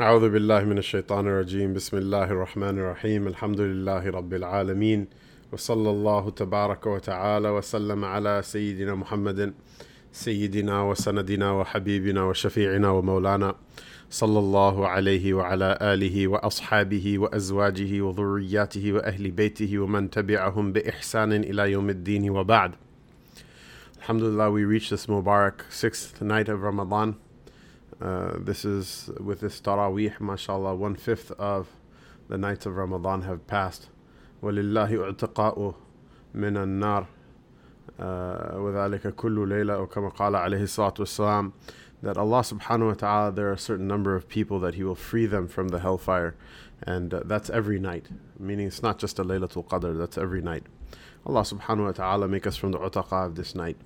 أعوذ بالله من الشيطان الرجيم. بسم الله الرحمن الرحيم. الحمد لله رب العالمين. وصلى الله تبارك وتعالى وسلم على سيدنا محمد سيدنا وسندنا وحبيبنا وشفيعنا ومولانا صلى الله عليه وعلى آله وأصحابه وأزواجه وذرياته وأهل بيته ومن تبعهم بإحسان إلى يوم الدين وبعد. Alhamdulillah, we reached this Mubarak sixth night of Ramadan. Uh, this is with this Taraweeh, mashallah, one fifth of the nights of Ramadan have passed. وَلِلَّهِ اُعْتِقَاءُ مِنَ النَّارِ وَذَلِكَ كُلُّ لَيْلَةٍ أو كما قال عليه الصلاة والسلام that Allah subhanahu wa ta'ala there are a certain number of people that He will free them from the hellfire and uh, that's every night meaning it's not just a Laylatul Qadr that's every night Allah subhanahu wa ta'ala make us from the utaqa of this night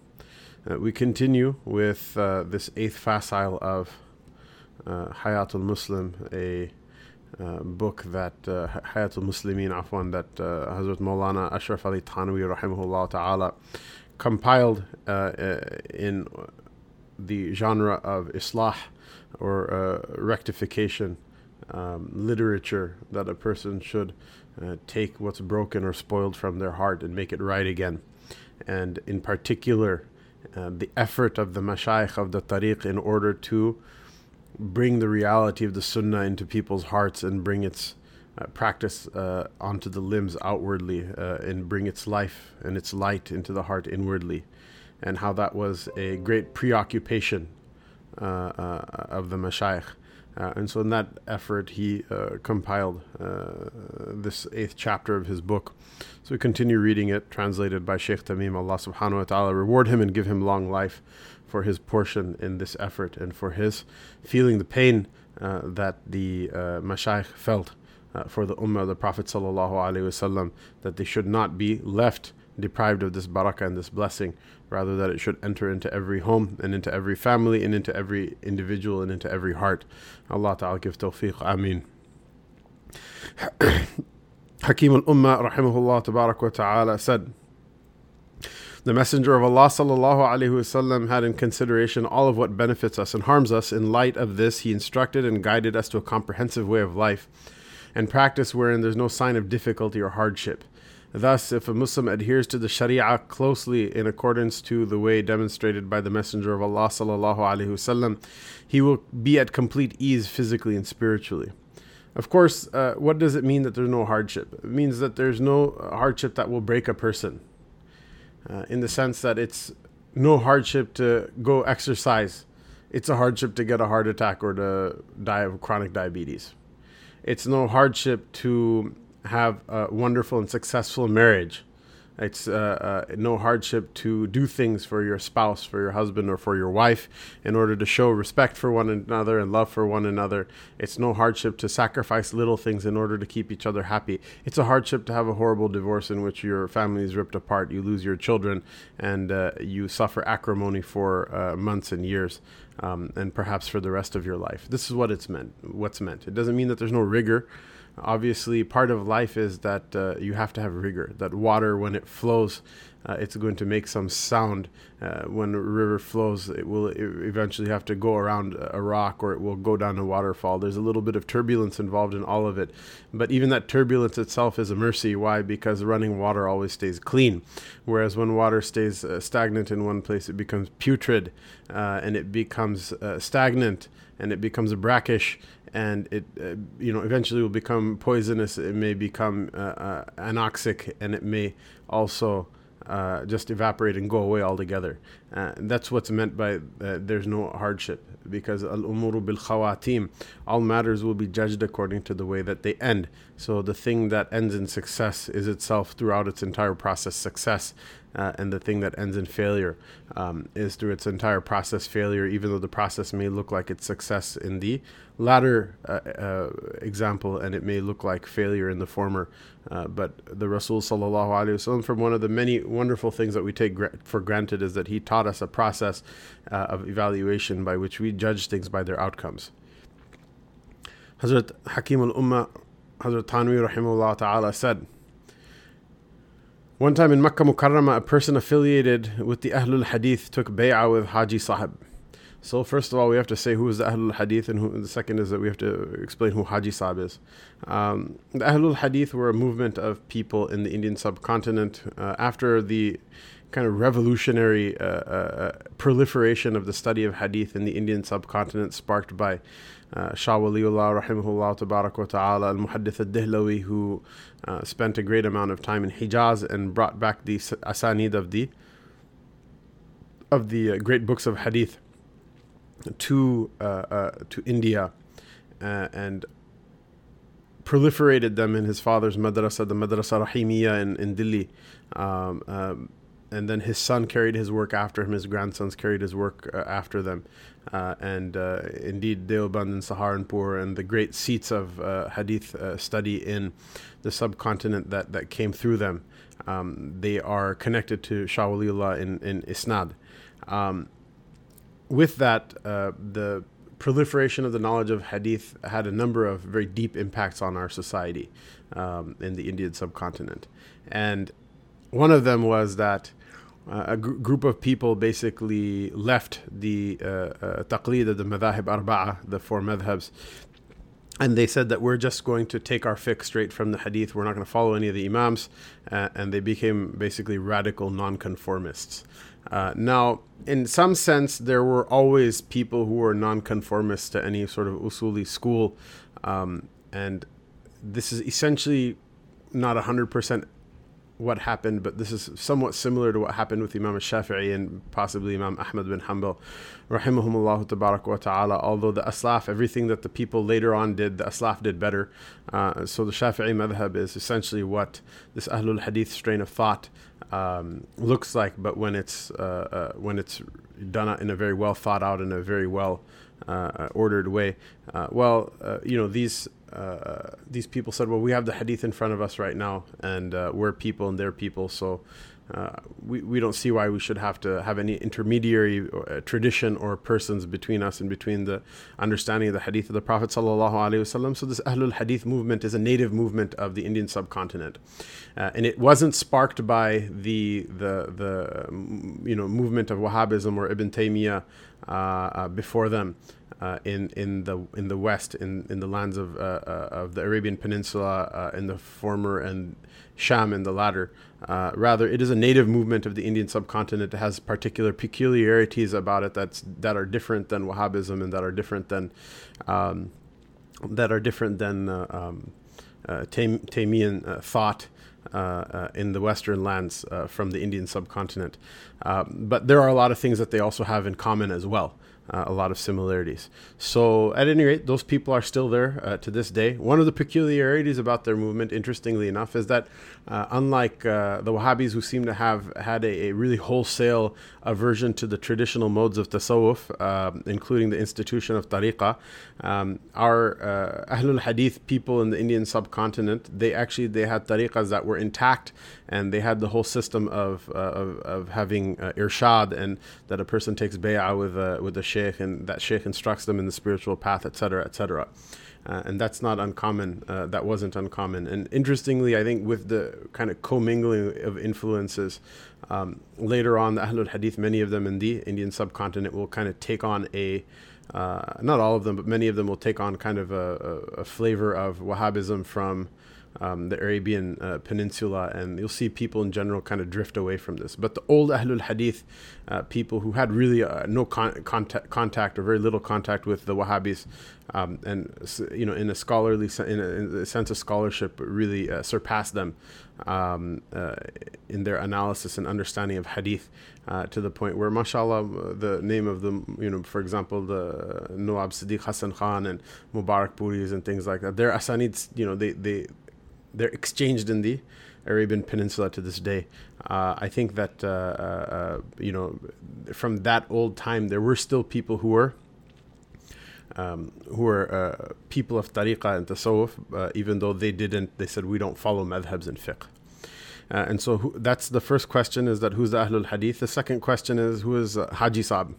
uh, we continue with uh, this eighth fasl of uh, Hayatul Muslim, a uh, book that uh, Hayatul Muslimin, afwan, that uh, Hazrat Maulana Ashraf Ali Thanwi, rahimahullah ta'ala, compiled uh, uh, in the genre of Islah or rectification um, literature that a person should take what's broken or spoiled from their heart and make it right again. And in particular, uh, the effort of the mashayikh of the tariq in order to bring the reality of the sunnah into people's hearts and bring its uh, practice uh, onto the limbs outwardly uh, and bring its life and its light into the heart inwardly. And how that was a great preoccupation uh, of the mashayikh uh, and so in that effort, he uh, compiled uh, this eighth chapter of his book. So we continue reading it, translated by Sheikh Tamim. Allah subhanahu wa ta'ala reward him and give him long life for his portion in this effort and for his feeling the pain uh, that the uh, mashayikh felt uh, for the ummah the Prophet sallallahu alaihi wasallam that they should not be left deprived of this barakah and this blessing, rather that it should enter into every home and into every family and into every individual and into every heart. Allah Ta'ala give tawfiq. Ameen. Hakim al-Ummah rahimahullah tabarak wa ta'ala said, the Messenger of Allah sallallahu alaihi wasallam had in consideration all of what benefits us and harms us. In light of this, he instructed and guided us to a comprehensive way of life and practice wherein there's no sign of difficulty or hardship. Thus, if a Muslim adheres to the Sharia closely in accordance to the way demonstrated by the Messenger of Allah sallallahu alaihi wasallam, he will be at complete ease physically and spiritually. Of course, uh, what does it mean that there's no hardship? It means that there's no hardship that will break a person. Uh, in the sense that it's no hardship to go exercise. It's a hardship to get a heart attack or to die of chronic diabetes. It's no hardship to have a wonderful and successful marriage. It's uh, uh, no hardship to do things for your spouse, for your husband, or for your wife in order to show respect for one another and love for one another. It's no hardship to sacrifice little things in order to keep each other happy. It's a hardship to have a horrible divorce in which your family is ripped apart, you lose your children, and uh, you suffer acrimony for uh, months and years. Um, and perhaps for the rest of your life. This is what it's meant. What's meant. It doesn't mean that there's no rigor obviously part of life is that uh, you have to have rigor that water when it flows uh, it's going to make some sound. Uh, when a river flows it will eventually have to go around a rock or it will go down a waterfall. There's a little bit of turbulence involved in all of it. But even that turbulence itself is a mercy. Why? Because running water always stays clean. Whereas when water stays uh, stagnant in one place it becomes putrid uh, and it becomes uh, stagnant and it becomes brackish and it uh, you know eventually will become poisonous it may become uh, uh, anoxic and it may also uh, just evaporate and go away altogether. Uh, that's what's meant by uh, there's no hardship because al umuru bil khawatim, all matters will be judged according to the way that they end. So the thing that ends in success is itself throughout its entire process success, uh, and the thing that ends in failure um, is through its entire process failure, even though the process may look like it's success in the latter uh, uh, example and it may look like failure in the former. Uh, but the Rasul sallallahu alaihi wasallam, from one of the many wonderful things that we take gra- for granted, is that he taught us a process uh, of evaluation by which we judge things by their outcomes. Hazrat Hakim al Ummah, Hazrat Thanwi rahimahullah ta'ala said, one time in Makkah Mukarramah, a person affiliated with the Ahlul Hadith took bay'ah with Haji Sahib. So first of all, we have to say who is the Ahlul Hadith, and who, the second is that we have to explain who Haji Saab is. Um, the Ahlul Hadith were a movement of people in the Indian subcontinent uh, after the kind of revolutionary uh, uh, proliferation of the study of Hadith in the Indian subcontinent, sparked by uh, Shah Waliullah, rahimahullah, tabarak ta'ala, al Muhaddith al Dihlawi, who uh, spent a great amount of time in Hijaz and brought back the asanid of the of the uh, great books of Hadith to uh, to India and proliferated them in his father's madrasa, the Madrasa Rahimiyya in, in Delhi. Um, um, and then his son carried his work after him, his grandsons carried his work uh, after them. Uh, and uh, indeed, Deoband and Saharanpur and the great seats of hadith study in the subcontinent that, that came through them, um, they are connected to Shah Waliullah in, in Isnad. Um, with that, uh, the proliferation of the knowledge of hadith had a number of very deep impacts on our society um, in the Indian subcontinent. And one of them was that uh, a gr- group of people basically left the uh, uh, taqlid of the madhahib arba'a, the four madhabs, and they said that we're just going to take our fiqh straight from the hadith. We're not going to follow any of the imams, uh, and they became basically radical nonconformists. Uh, now, in some sense, there were always people who were nonconformists to any sort of usuli school, um, and this is essentially not 100% what happened, but this is somewhat similar to what happened with Imam Shafi'i and possibly Imam Ahmad bin Hanbal, rahimahumullah tabarak wa ta'ala. Although the Aslaf, everything that the people later on did, the Aslaf did better. Uh, so the Shafi'i madhab is essentially what this Ahlul Hadith strain of thought um, looks like, but when it's uh, uh, when it's done in a very well thought out in a very well ordered way. Uh, well, uh, you know these uh, these people said, well, we have the hadith in front of us right now, and uh, we're people and they're people, so uh, we, we don't see why we should have to have any intermediary or, uh, tradition or persons between us and between the understanding of the hadith of the Prophet. So this Ahlul Hadith movement is a native movement of the Indian subcontinent, uh, and it wasn't sparked by the the the you know movement of Wahhabism or Ibn Taymiyyah uh, before them uh, in in the in the west in, in the lands of uh, uh, of the Arabian Peninsula uh, in the former and Sham in the latter. Uh, rather, it is a native movement of the Indian subcontinent. It has particular peculiarities about it that's that are different than Wahhabism and that are different than um, that are different than uh, um, Taymian thought. Uh, uh, in the Western lands uh, from the Indian subcontinent. but there are a lot of things that they also have in common as well uh, a lot of similarities. So, at any rate, those people are still there uh, to this day. One of the peculiarities about their movement, interestingly enough, is that uh, unlike uh, the Wahhabis, who seem to have had a, a, really wholesale aversion to the traditional modes of tasawwuf, um, including the institution of tariqah, um, our uh, Ahlul Hadith people in the Indian subcontinent, they actually they had tariqahs that were intact, and they had the whole system of uh, of, of, having irshad, and that a person takes bay'ah with a, with a sheikh sheikh and that sheikh instructs them in the spiritual path, etc., etc. Uh, and that's not uncommon. Uh, that wasn't uncommon. And interestingly, I think with the kind of commingling of influences, um, later on, the Ahlul Hadith, many of them in the Indian subcontinent, will kind of take on a uh, not all of them, but many of them will take on kind of a, a, a flavor of Wahhabism from um, the Arabian uh, Peninsula, and you'll see people in general kind of drift away from this. But the old Ahlul Hadith uh, people who had really uh, no con- contact, contact or very little contact with the Wahhabis, um, and you know, in a scholarly, in a, in sense of scholarship, really uh, surpassed them um, uh, in their analysis and understanding of Hadith. Uh, to the point where, mashallah, the name of the, you know, for example, the Nawab Siddiq Hassan Khan and Mubarakpuris and things like that, their asanids, you know, they, they, they're exchanged in the Arabian Peninsula to this day. Uh, I think that uh, uh, uh, you know from that old time there were still people who were um, who were uh, people of tariqah and tasawwuf, uh, even though they didn't. They said we don't follow madhabs and fiqh. and so who, that's the first question: is that who's the Ahlul Hadith? The second question is who is Haji Saab?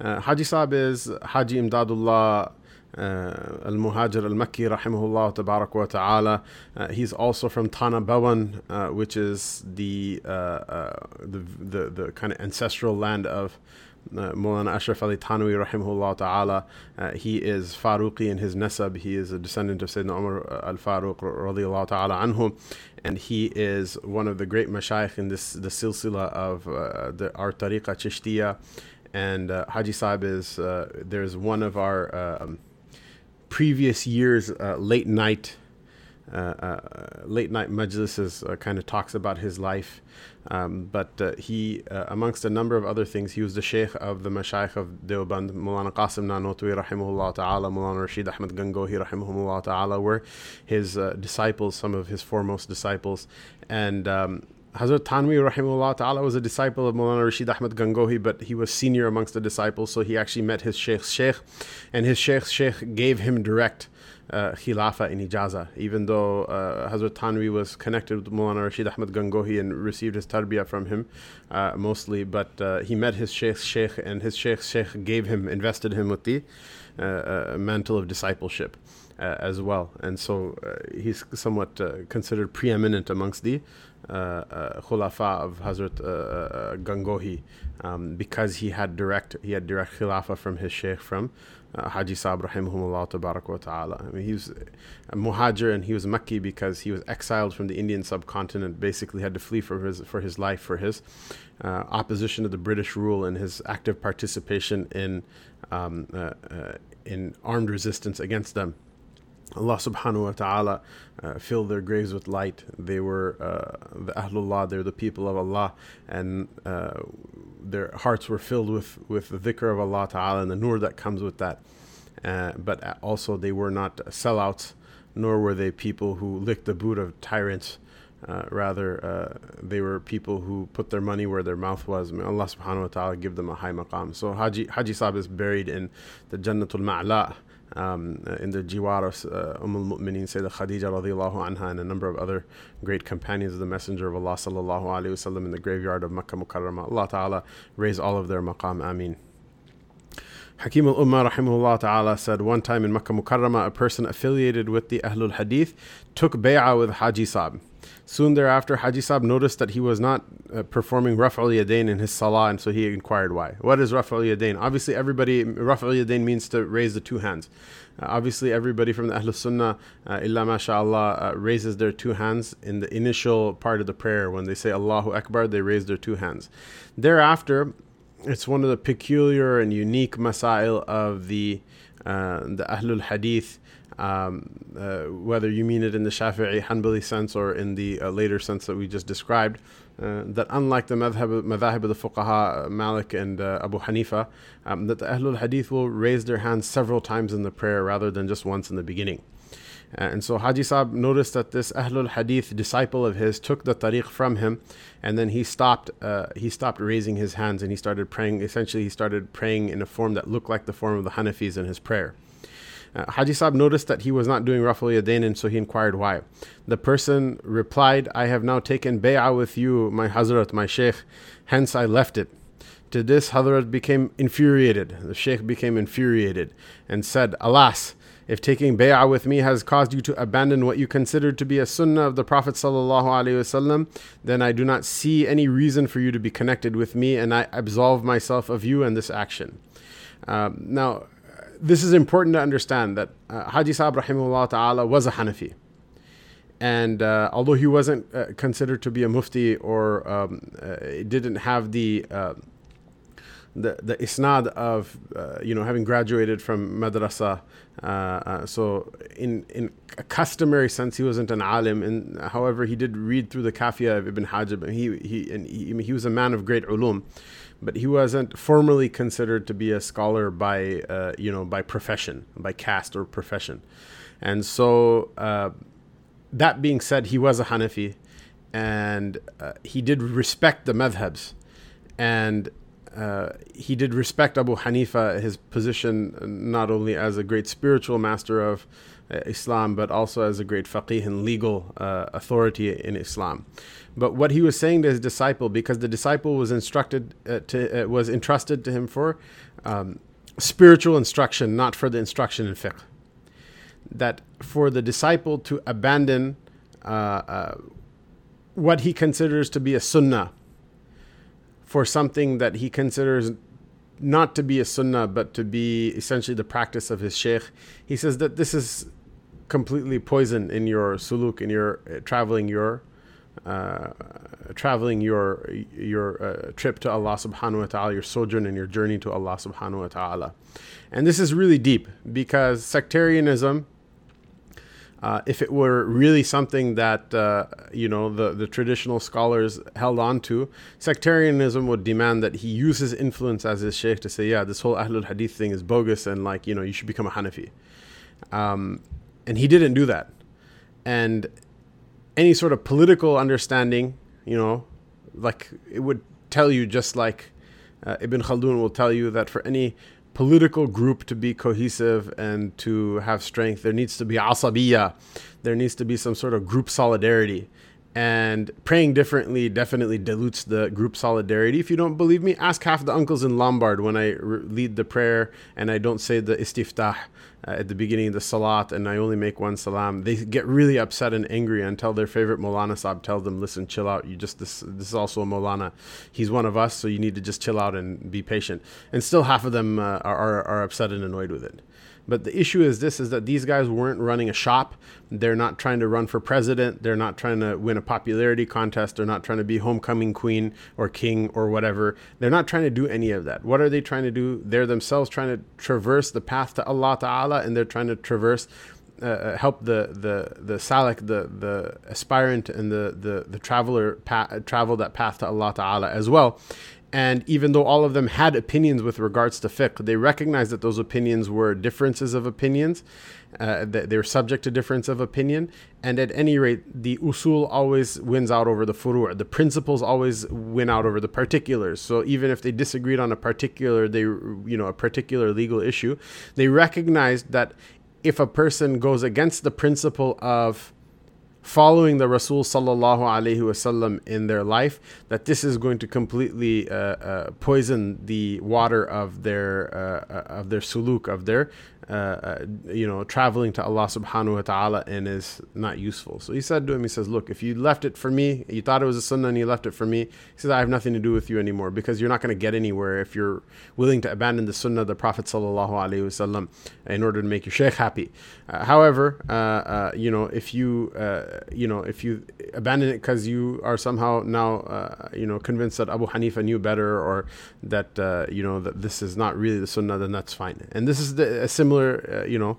Haji Saab is Haji Imdadullah uh, Al-Muhajir Al-Makki rahimahullah tabarak wa ta'ala. Uh, he's also from Thana Bhawan, uh, which is the, uh, uh, the, the, the kind of ancestral land of uh, Mulana Ashraf Ali Thanwi rahimahullah ta'ala, uh, he is Faruqi in his nasab. He is a descendant of Sayyidina Umar al Faruq radiallahu ta'ala anhu. And he is one of the great mashayikh in this the silsila of uh, the, our tariqa Chishtiya. And uh, Haji Saab is, uh, there's one of our um, previous years uh, late night uh, uh, late night majlises uh, kind of talks about his life. Um, but he, amongst a number of other things, he was the sheikh of the mashayikh of Deoband, Mulana Qasim Nanotwi rahimahullah ta'ala, Mulana Rashid Ahmad Gangohi rahimahullah ta'ala, were his disciples, some of his foremost disciples. And um, Hazrat Thanwi rahimahullah ta'ala was a disciple of Mulana Rashid Ahmad Gangohi, but he was senior amongst the disciples, so he actually met his sheikh's sheikh, and his sheikh's sheikh gave him direct uh, Khilafa in Ijaza, even though uh, Hazrat Thanwi was connected with Mulana Rashid Ahmad Gangohi and received his tarbiyah from him uh, mostly, but uh, he met his sheikh's sheikh, and his sheikh's sheikh gave him, invested him with the uh, uh, mantle of discipleship. Uh, as well, and so he's somewhat considered preeminent amongst the khulafa of Hazrat Gangohi um, because he had direct he had direct khilafa from his sheikh from uh, Haji Saab rahimahumullah tabarak wa ta'ala. I mean, he was a muhajir and he was Makki because he was exiled from the Indian subcontinent, basically had to flee for his, for his life, for his uh, opposition to the British rule and his active participation in, um, uh, uh in armed resistance against them. Allah subhanahu wa ta'ala uh, filled their graves with light. They were uh, the Ahlullah, they're the people of Allah, and uh, their hearts were filled with, with the dhikr of Allah ta'ala and the nur that comes with that. Uh, but also, they were not sellouts, nor were they people who licked the boot of tyrants. Uh, rather, uh, they were people who put their money where their mouth was. May Allah subhanahu wa ta'ala give them a high maqam. So Haji, Haji Saab is buried in the Jannatul Ma'la, um, in the jiwar of uh, Umm al-Mu'mineen Sayyidah Khadija radiallahu anha and a number of other great companions of the Messenger of Allah sallallahu alayhi wasallam in the graveyard of Makkah Mukarramah. Allah Ta'ala raise all of their maqam. Ameen. Hakim al-Ummah rahimahullah ta'ala said one time in Makkah Mukarramah a person affiliated with the Ahlul Hadith took bay'ah with Haji Saab. Soon thereafter, Haji Saab noticed that he was not uh, performing Raf' al Yadain in his salah, and so he inquired why. What is Raf' al Yadain? Obviously, everybody, Raf' al Yadain means to raise the two hands. Uh, obviously, everybody from the Ahlul Sunnah, uh, illa mashallah, uh, raises their two hands in the initial part of the prayer. When they say Allahu Akbar, they raise their two hands. Thereafter, it's one of the peculiar and unique masail of the, uh, the Ahlul Hadith um, uh, whether you mean it in the Shafi'i Hanbali sense or in the uh, later sense that we just described, uh, that unlike the madhab, of the fuqaha, uh, Malik and uh, Abu Hanifa, um, that the Ahlul Hadith will raise their hands several times in the prayer rather than just once in the beginning. Uh, and so Haji Saab noticed that this Ahlul Hadith disciple of his took the tariq from him, and then he stopped. Uh, he stopped raising his hands and he started praying. Essentially, he started praying in a form that looked like the form of the Hanafis in his prayer. Uh, Haji Saab noticed that he was not doing Raf' al Yadain, and so he inquired why. The person replied, I have now taken bay'ah with you, my Hazrat, my Sheikh, hence I left it. To this, Hazrat became infuriated. The Sheikh became infuriated and said, Alas, if taking bay'ah with me has caused you to abandon what you considered to be a sunnah of the Prophet wasallam, then I do not see any reason for you to be connected with me, and I absolve myself of you and this action. Um, now, this is important to understand that uh, Haji Saab rahimahullah ta'ala was a Hanafi. And uh, although he wasn't uh, considered to be a mufti or um, uh, didn't have the, uh, the the isnad of uh, you know having graduated from madrasa, so in in a customary sense he wasn't an alim. And however, he did read through the Kafia of Ibn Hajib. He he and he, he was a man of great ulum but he wasn't formally considered to be a scholar by uh, you know by profession, by caste or profession. And so, uh, that being said, he was a Hanafi, and uh, he did respect the madhabs, and uh, he did respect Abu Hanifa, his position not only as a great spiritual master of uh, Islam, but also as a great faqih and legal uh, authority in Islam. But what he was saying to his disciple, because the disciple was instructed uh, to uh, was entrusted to him for um, spiritual instruction, not for the instruction in fiqh. That for the disciple to abandon uh, uh, what he considers to be a sunnah for something that he considers not to be a sunnah, but to be essentially the practice of his sheikh. He says that this is completely poison in your suluk, in your uh, traveling your uh, traveling your your uh, trip to Allah subhanahu wa ta'ala, your sojourn and your journey to Allah subhanahu wa ta'ala. And this is really deep because sectarianism, uh, if it were really something that uh, you know the, the traditional scholars held on to, sectarianism would demand that he use his influence as his sheikh to say, yeah, this whole Ahlul Hadith thing is bogus and like you know you should become a Hanafi. Um, and he didn't do that. And any sort of political understanding, you know, like it would tell you just like uh, Ibn Khaldun will tell you that for any political group to be cohesive and to have strength, there needs to be asabiya, there needs to be some sort of group solidarity. And praying differently definitely dilutes the group solidarity. If you don't believe me, ask half the uncles in Lombard when I re- lead the prayer and I don't say the istiftah uh, at the beginning of the salat and I only make one salam. They get really upset and angry until their favorite Molana Saab tells them, listen, chill out. You just, this, this is also a Molana. He's one of us, so you need to just chill out and be patient. And still half of them uh, are, are, are upset and annoyed with it. But the issue is this is that these guys weren't running a shop. They're not trying to run for president. They're not trying to win a popularity contest. They're not trying to be homecoming queen or king or whatever. They're not trying to do any of that. What are they trying to do? They're themselves trying to traverse the path to Allah Ta'ala and they're trying to traverse uh, uh help the the the salik, the the aspirant and the the the traveler pa- travel that path to Allah Taala as well. And even though all of them had opinions with regards to fiqh, they recognized that those opinions were differences of opinions, uh, that they were subject to difference of opinion. And at any rate, the usul always wins out over the furu'. The principles always win out over the particulars. So even if they disagreed on a particular, they you know a particular legal issue, they recognized that if a person goes against the principle of following the Rasul sallallahu alaihi wasallam in their life, that this is going to completely uh, uh, poison the water of their uh, uh of their suluk of their uh, uh, you know, traveling to Allah subhanahu wa ta'ala and is not useful. So he said to him, he says, look, if you left it for me, you thought it was a sunnah and you left it for me, he says, I have nothing to do with you anymore because you're not going to get anywhere if you're willing to abandon the sunnah of the Prophet sallallahu alaihi wasallam in order to make your sheikh happy. Uh, however, uh, uh, you know, if you, you know, if you abandon it because you are somehow now, you know, convinced that Abu Hanifa knew better or that, you know, that this is not really the sunnah, then that's fine. And this is the, a similar similar, uh, you know,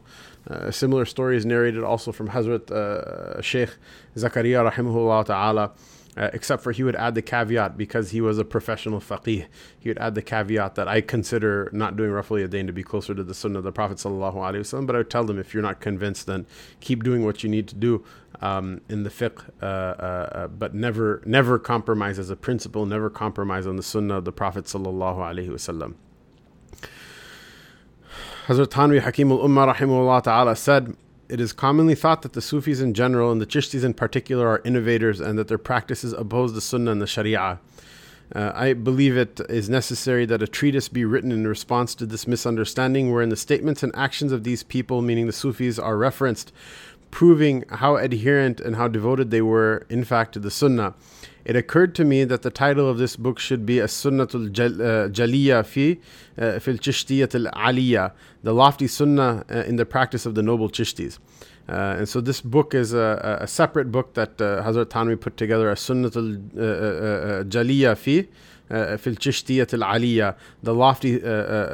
uh, similar story is narrated also from Hazrat uh, Sheikh Zakaria rahimahullah ta'ala. Uh, except for he would add the caveat because he was a professional faqih. He would add the caveat that I consider not doing Raf' al Yadain to be closer to the sunnah of the Prophet wasallam. But I would tell them if you're not convinced, then keep doing what you need to do um, in the fiqh, uh, uh, but never never compromise as a principle. Never compromise on the sunnah of the Prophet wasallam. Hazrat Thanwi Hakim al Ummah rahimahullah ta'ala said, It is commonly thought that the Sufis in general and the Chishtis in particular are innovators and that their practices oppose the Sunnah and the Sharia. Uh, I believe it is necessary that a treatise be written in response to this misunderstanding, wherein the statements and actions of these people, meaning the Sufis, are referenced, proving how adherent and how devoted they were, in fact, to the Sunnah it occurred to me that the title of this book should be As Sunnatul uh, Jaliya fi uh, fil Chishtiyat al Aliyah, the lofty Sunnah uh, in the practice of the noble Chishtis. Uh, and so this book is a, a separate book that uh, Hazrat Thanwi put together, As Sunnatul uh, Jaliya fi Aliyah, the lofty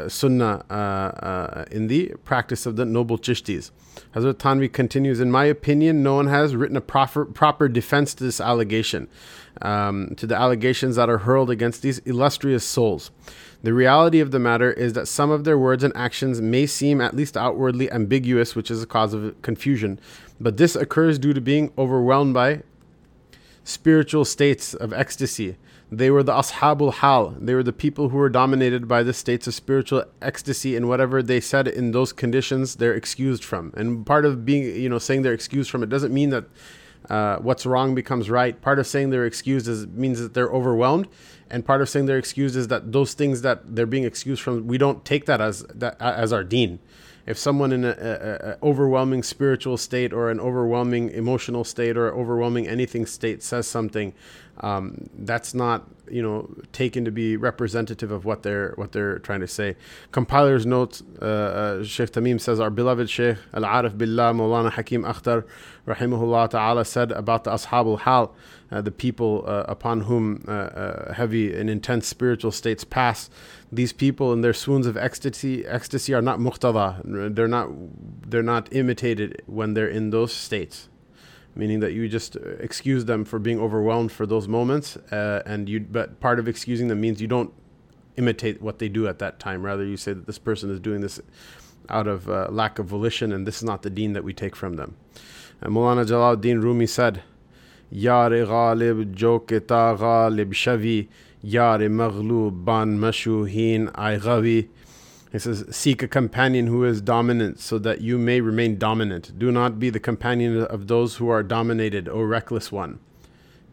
Sunnah in the practice of the noble Chishtis. Hazrat Thanwi continues, in my opinion, no one has written a proper, proper defense to this allegation um, to the allegations that are hurled against these illustrious souls. The reality of the matter is that some of their words and actions may seem, at least outwardly, ambiguous, which is a cause of confusion. But this occurs due to being overwhelmed by spiritual states of ecstasy. They were the ashabul hal. They were the people who were dominated by the states of spiritual ecstasy, and whatever they said in those conditions, they're excused from. And part of being, you know, saying they're excused from it doesn't mean that uh, what's wrong becomes right. Part of saying they're excused is means that they're overwhelmed, and part of saying they're excused is that those things that they're being excused from, we don't take that as that as our deen. If someone in an overwhelming spiritual state or an overwhelming emotional state or overwhelming anything state says something, um, that's not you know taken to be representative of what they're what they're trying to say. Compiler's note: uh, uh, Sheikh Tamim says our beloved Sheikh Al Arif Billah Maulana Hakim Akhtar, rahimahullah taala, said about the Ashabul Hal, uh, the people uh, upon whom uh, heavy and intense spiritual states pass. These people in their swoons of ecstasy, ecstasy are not muqtada. They're not they're not imitated when they're in those states meaning that you just excuse them for being overwhelmed for those moments uh, and you but part of excusing them means you don't imitate what they do at that time. Rather you say that this person is doing this out of uh, lack of volition and this is not the deen that we take from them. And Mulana Jalaluddin Rumi said Yar ghalib jo ta ghalib shavi Yar maghlub ban mashuhin ay ghawi he says, Seek a companion who is dominant so that you may remain dominant. Do not be the companion of those who are dominated, O reckless one.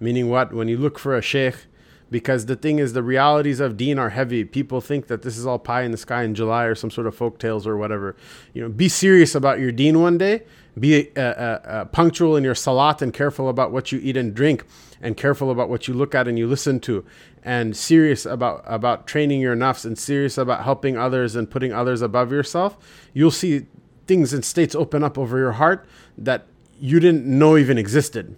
Meaning what? When you look for a sheikh, because the thing is, the realities of deen are heavy. People think that this is all pie in the sky in July or some sort of folk tales or whatever. You know, be serious about your deen one day. Be uh, uh, uh, punctual in your salat and careful about what you eat and drink, and careful about what you look at and you listen to, and serious about about training your nafs and serious about helping others and putting others above yourself, you'll see things and states open up over your heart that you didn't know even existed.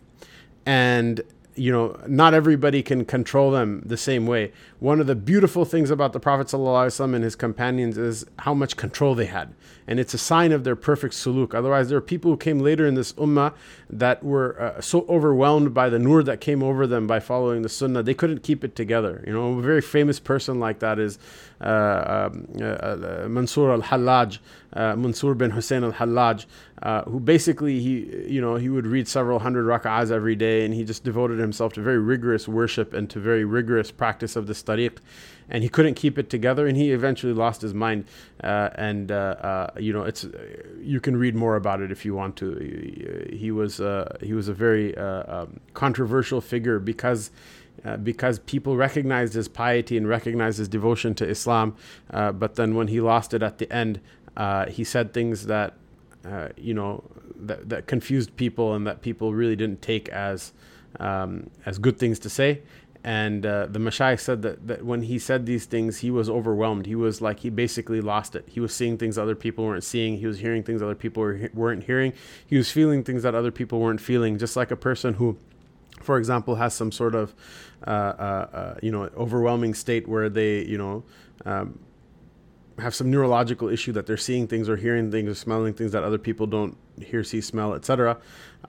And you know, not everybody can control them the same way. One of the beautiful things about the Prophet ﷺ and his companions is how much control they had. And it's a sign of their perfect suluk. Otherwise, there are people who came later in this ummah that were uh, so overwhelmed by the nur that came over them by following the sunnah, they couldn't keep it together. You know, a very famous person like that is uh, um, uh, uh Mansur al-Hallaj, Mansur bin Hussein al-Hallaj, who basically he you know he would read several hundred rak'ahs every day and he just devoted himself to very rigorous worship and to very rigorous practice of the tariq and he couldn't keep it together and he eventually lost his mind uh, and uh, uh you know it's you can read more about it if you want to. He, was he was a very um, controversial figure because uh, because people recognized his piety and recognized his devotion to Islam. Uh, but then when he lost it at the end, uh, he said things that uh, you know that, that confused people and that people really didn't take as um, as good things to say. And uh, the Mashayikh said that, that when he said these things, he was overwhelmed. He was like, he basically lost it. He was seeing things other people weren't seeing. He was hearing things other people were, weren't hearing. He was feeling things that other people weren't feeling, just like a person who, for example, has some sort of, uh, uh, uh you know, overwhelming state where they, you know, um, have some neurological issue that they're seeing things or hearing things or smelling things that other people don't hear, see, smell, etc.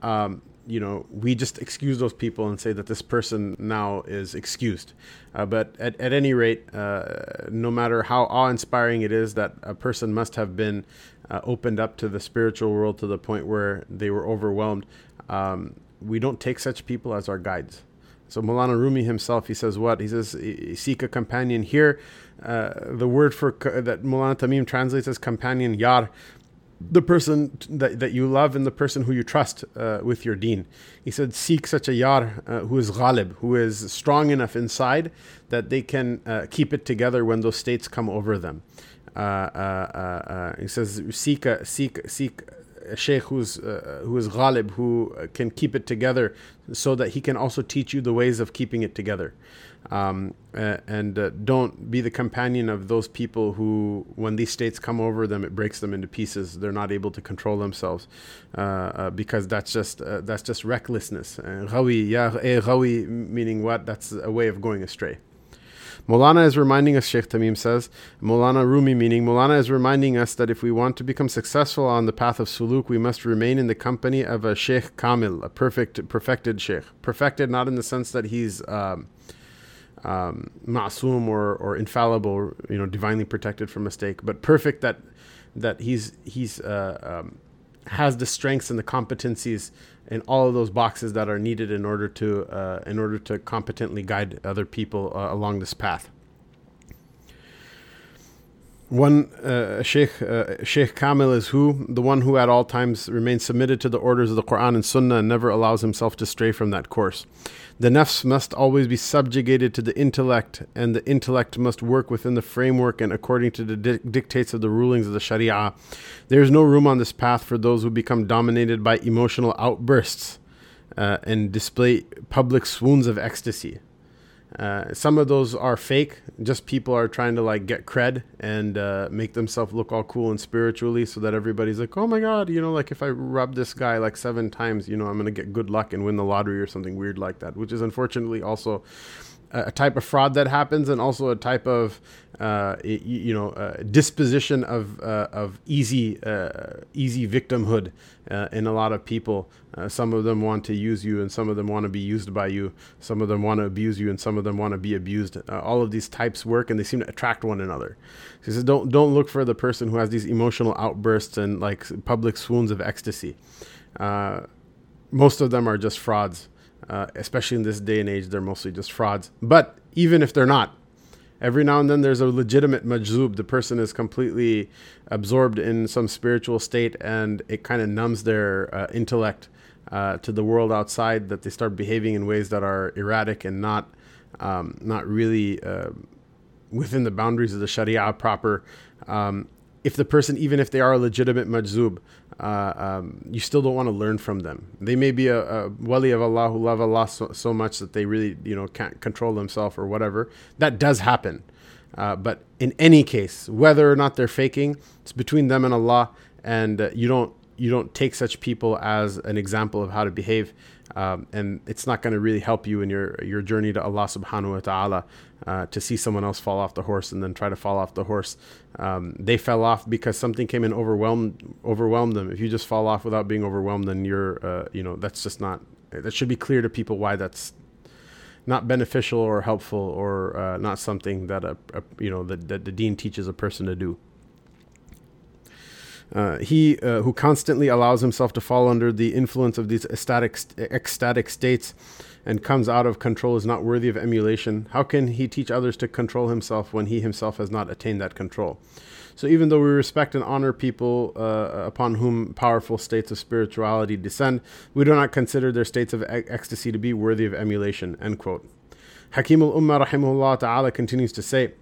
Um, you know, we just excuse those people and say that this person now is excused. Uh, but at, at any rate, uh, no matter how awe inspiring it is that a person must have been uh, opened up to the spiritual world to the point where they were overwhelmed, um, we don't take such people as our guides. So Mulana Rumi himself, he says what? He says, seek a companion here. Uh, the word for that Mulana Tamim translates as companion, yar, the person that, that you love and the person who you trust uh, with your deen. He said, seek such a yar uh, who is ghalib, who is strong enough inside that they can uh, keep it together when those states come over them. Uh, uh, he says, seek a, seek, seek a sheikh who's uh, who is ghalib, who can keep it together, so that he can also teach you the ways of keeping it together um, uh, and uh, don't be the companion of those people who, when these states come over them, it breaks them into pieces. They're not able to control themselves uh, uh because that's just uh, that's just recklessness. Ghawi, yeah, ghawi meaning what? That's a way of going astray. Molana is reminding us, Sheikh Tamim says, Molana Rumi meaning, Molana is reminding us that if we want to become successful on the path of suluk, we must remain in the company of a Sheikh Kamil, a perfect, perfected Sheikh. Perfected not in the sense that he's um, um, ma'asum or, or infallible, you know, divinely protected from mistake, but perfect that that he's he's uh, um, has the strengths and the competencies in all of those boxes that are needed in order to uh, in order to competently guide other people uh, along this path. One uh, Sheikh uh, Sheikh Kamil is who the one who at all times remains submitted to the orders of the Quran and Sunnah and never allows himself to stray from that course. The nafs must always be subjugated to the intellect, and the intellect must work within the framework and according to the di- dictates of the rulings of the Sharia. There is no room on this path for those who become dominated by emotional outbursts uh, and display public swoons of ecstasy. Uh, some of those are fake. Just people are trying to like get cred and uh, make themselves look all cool and spiritually, so that everybody's like, "Oh my god, you know, like if I rub this guy like seven times, you know, I'm gonna get good luck and win the lottery or something weird like that." Which is unfortunately also a type of fraud that happens, and also a type of uh, you know uh, disposition of uh, of easy uh, easy victimhood uh, in a lot of people. Uh, some of them want to use you, and some of them want to be used by you. Some of them want to abuse you, and some of them want to be abused. all of these types work, and they seem to attract one another. So he says, "Don't don't look for the person who has these emotional outbursts and like public swoons of ecstasy. most of them are just frauds." Uh, especially in this day and age, they're mostly just frauds. But even if they're not, every now and then there's a legitimate majzub. The person is completely absorbed in some spiritual state and it kind of numbs their uh, intellect uh, to the world outside that they start behaving in ways that are erratic and not, um, not really uh, within the boundaries of the Sharia proper. Um, if the person, even if they are a legitimate majzub, uh, um, you still don't want to learn from them. They may be a, a wali of Allah who love Allah so, so, much that they really, you know, can't control themselves or whatever. That does happen. Uh, but in any case, whether or not they're faking, it's between them and Allah, and uh, you don't you don't take such people as an example of how to behave um, and it's not going to really help you in your your journey to Allah Subhanahu wa Taala uh, to see someone else fall off the horse and then try to fall off the horse. Um, they fell off because something came and overwhelmed overwhelmed them. If you just fall off without being overwhelmed, then you're uh, you know that's just not that should be clear to people why that's not beneficial or helpful or uh, not something that a, a you know that, that the deen teaches a person to do. Uh, he uh, who constantly allows himself to fall under the influence of these ecstatic, ecstatic states and comes out of control is not worthy of emulation. How can he teach others to control himself when he himself has not attained that control? So, even though we respect and honor people uh, upon whom powerful states of spirituality descend, we do not consider their states of ecstasy to be worthy of emulation. End quote. Hakim al Ummah ta'ala continues to say,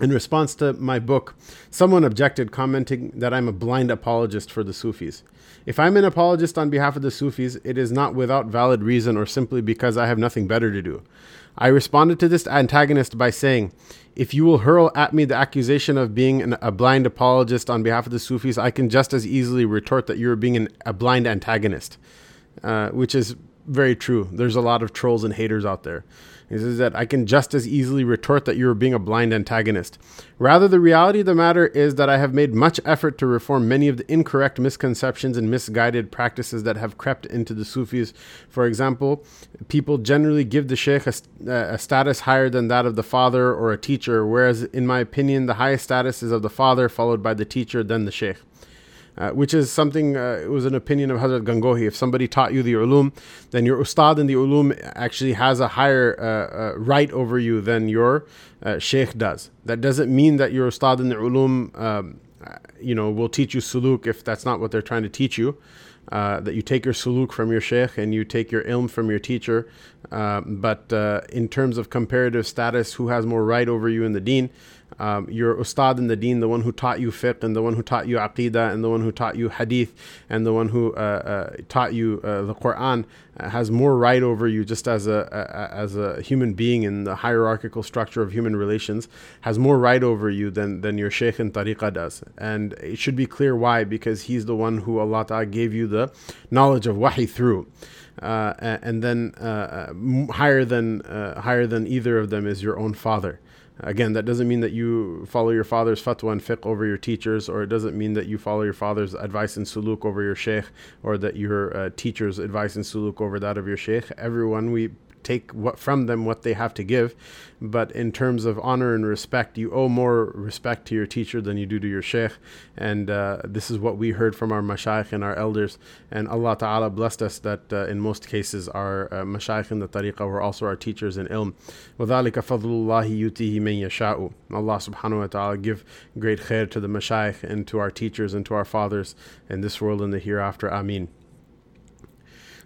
in response to my book, someone objected, commenting that I'm a blind apologist for the Sufis. If I'm an apologist on behalf of the Sufis, it is not without valid reason or simply because I have nothing better to do. I responded to this antagonist by saying, If you will hurl at me the accusation of being an, a blind apologist on behalf of the Sufis, I can just as easily retort that you're being an, a blind antagonist, uh, which is very true. There's a lot of trolls and haters out there. He says that I can just as easily retort that you are being a blind antagonist. Rather, the reality of the matter is that I have made much effort to reform many of the incorrect misconceptions and misguided practices that have crept into the Sufis. For example, people generally give the Sheikh a, uh, a status higher than that of the father or a teacher, whereas, in my opinion, the highest status is of the father, followed by the teacher, then the Sheikh. Uh, which is something, uh, it was an opinion of Hazrat Gangohi. If somebody taught you the ulum, then your ustad in the ulum actually has a higher uh, uh right over you than your uh, sheikh does. That doesn't mean that your ustad in the ulum, um, you know, will teach you suluk if that's not what they're trying to teach you. Uh, that you take your suluk from your sheikh and you take your ilm from your teacher. Uh, but uh, in terms of comparative status, who has more right over you in the deen? um, your ustad in the deen, the one who taught you fiqh, and the one who taught you aqidah, and the one who taught you hadith, and the one who uh, uh, taught you uh, the Quran, has more right over you just as a, a, as a human being in the hierarchical structure of human relations, has more right over you than, than your sheikh in tariqah does. And it should be clear why, because he's the one who Allah Ta'ala gave you the knowledge of wahi through. Uh, and then uh, higher than higher than either of them is your own father. Again, that doesn't mean that you follow your father's fatwa and fiqh over your teachers, or it doesn't mean that you follow your father's advice and suluk over your sheikh, or that your uh, teacher's advice and suluk over that of your sheikh. Everyone, we take what from them what they have to give. But in terms of honor and respect, you owe more respect to your teacher than you do to your sheikh. And uh, this is what we heard from our mashayikh and our elders. And Allah Ta'ala blessed us that uh, in most cases our uh, mashayikh in the tariqah were also our teachers in ilm. وَذَلِكَ فَضْلُ اللَّهِ يُتِيهِ مَن يَشَاءُ Allah subhanahu wa ta'ala give great khair to the mashayikh and to our teachers and to our fathers in this world and the hereafter. Ameen.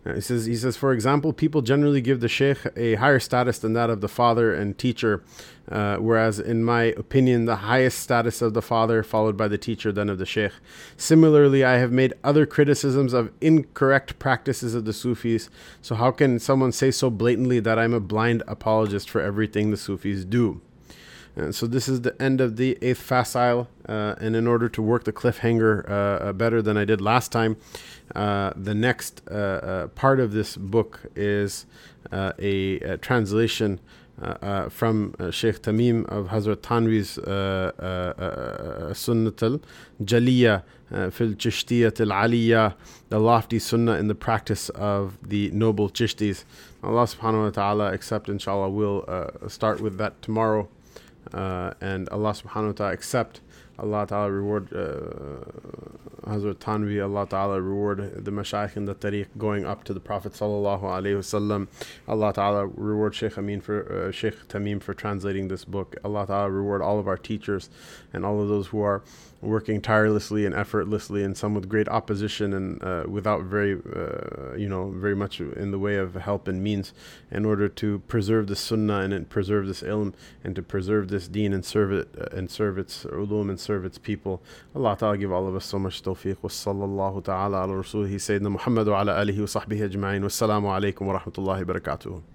Uh, he says, he says, for example, people generally give the sheikh a higher status than that of the father and teacher, uh, whereas, in my opinion, the highest status of the father, followed by the teacher, then of the sheikh. Similarly, I have made other criticisms of incorrect practices of the Sufis. So, how can someone say so blatantly that I'm a blind apologist for everything the Sufis do? And so this is the end of the eighth fasl. Uh, and in order to work the cliffhanger uh, uh better than I did last time, uh, the next uh, uh, part of this book is uh, a, a, translation uh, uh, from Sheikh Tamim of Hazrat Thanvi's Sunnat al Jaliya fil Chishtiyat al Aliyah, the lofty sunnah in the practice of the noble Chishtis. Allah subhanahu wa ta'ala accept, inshallah, we'll start with that tomorrow. and Allah subhanahu wa ta'ala accept Allah Ta'ala reward uh, Hazrat Thanwi, Allah Ta'ala reward the Mashaykh and the tariq going up to the Prophet Sallallahu Alaihi Wasallam. Allah Ta'ala reward Sheikh Amin for uh, Sheikh Tamim for translating this book. Allah Ta'ala reward all of our teachers and all of those who are working tirelessly and effortlessly, and some with great opposition and uh, without very, uh, you know, very much in the way of help and means, in order to preserve the Sunnah and preserve this ilm and to preserve this Deen and serve it uh, and serve its ulum and serve its people. Allah Ta'ala give all of us so much tawfiq. Wa sallallahu ta'ala ala rasulihi Sayyidina Muhammad wa ala alihi wa sahbihi ajma'in. Wassalamu alaikum wa rahmatullahi wa barakatuh.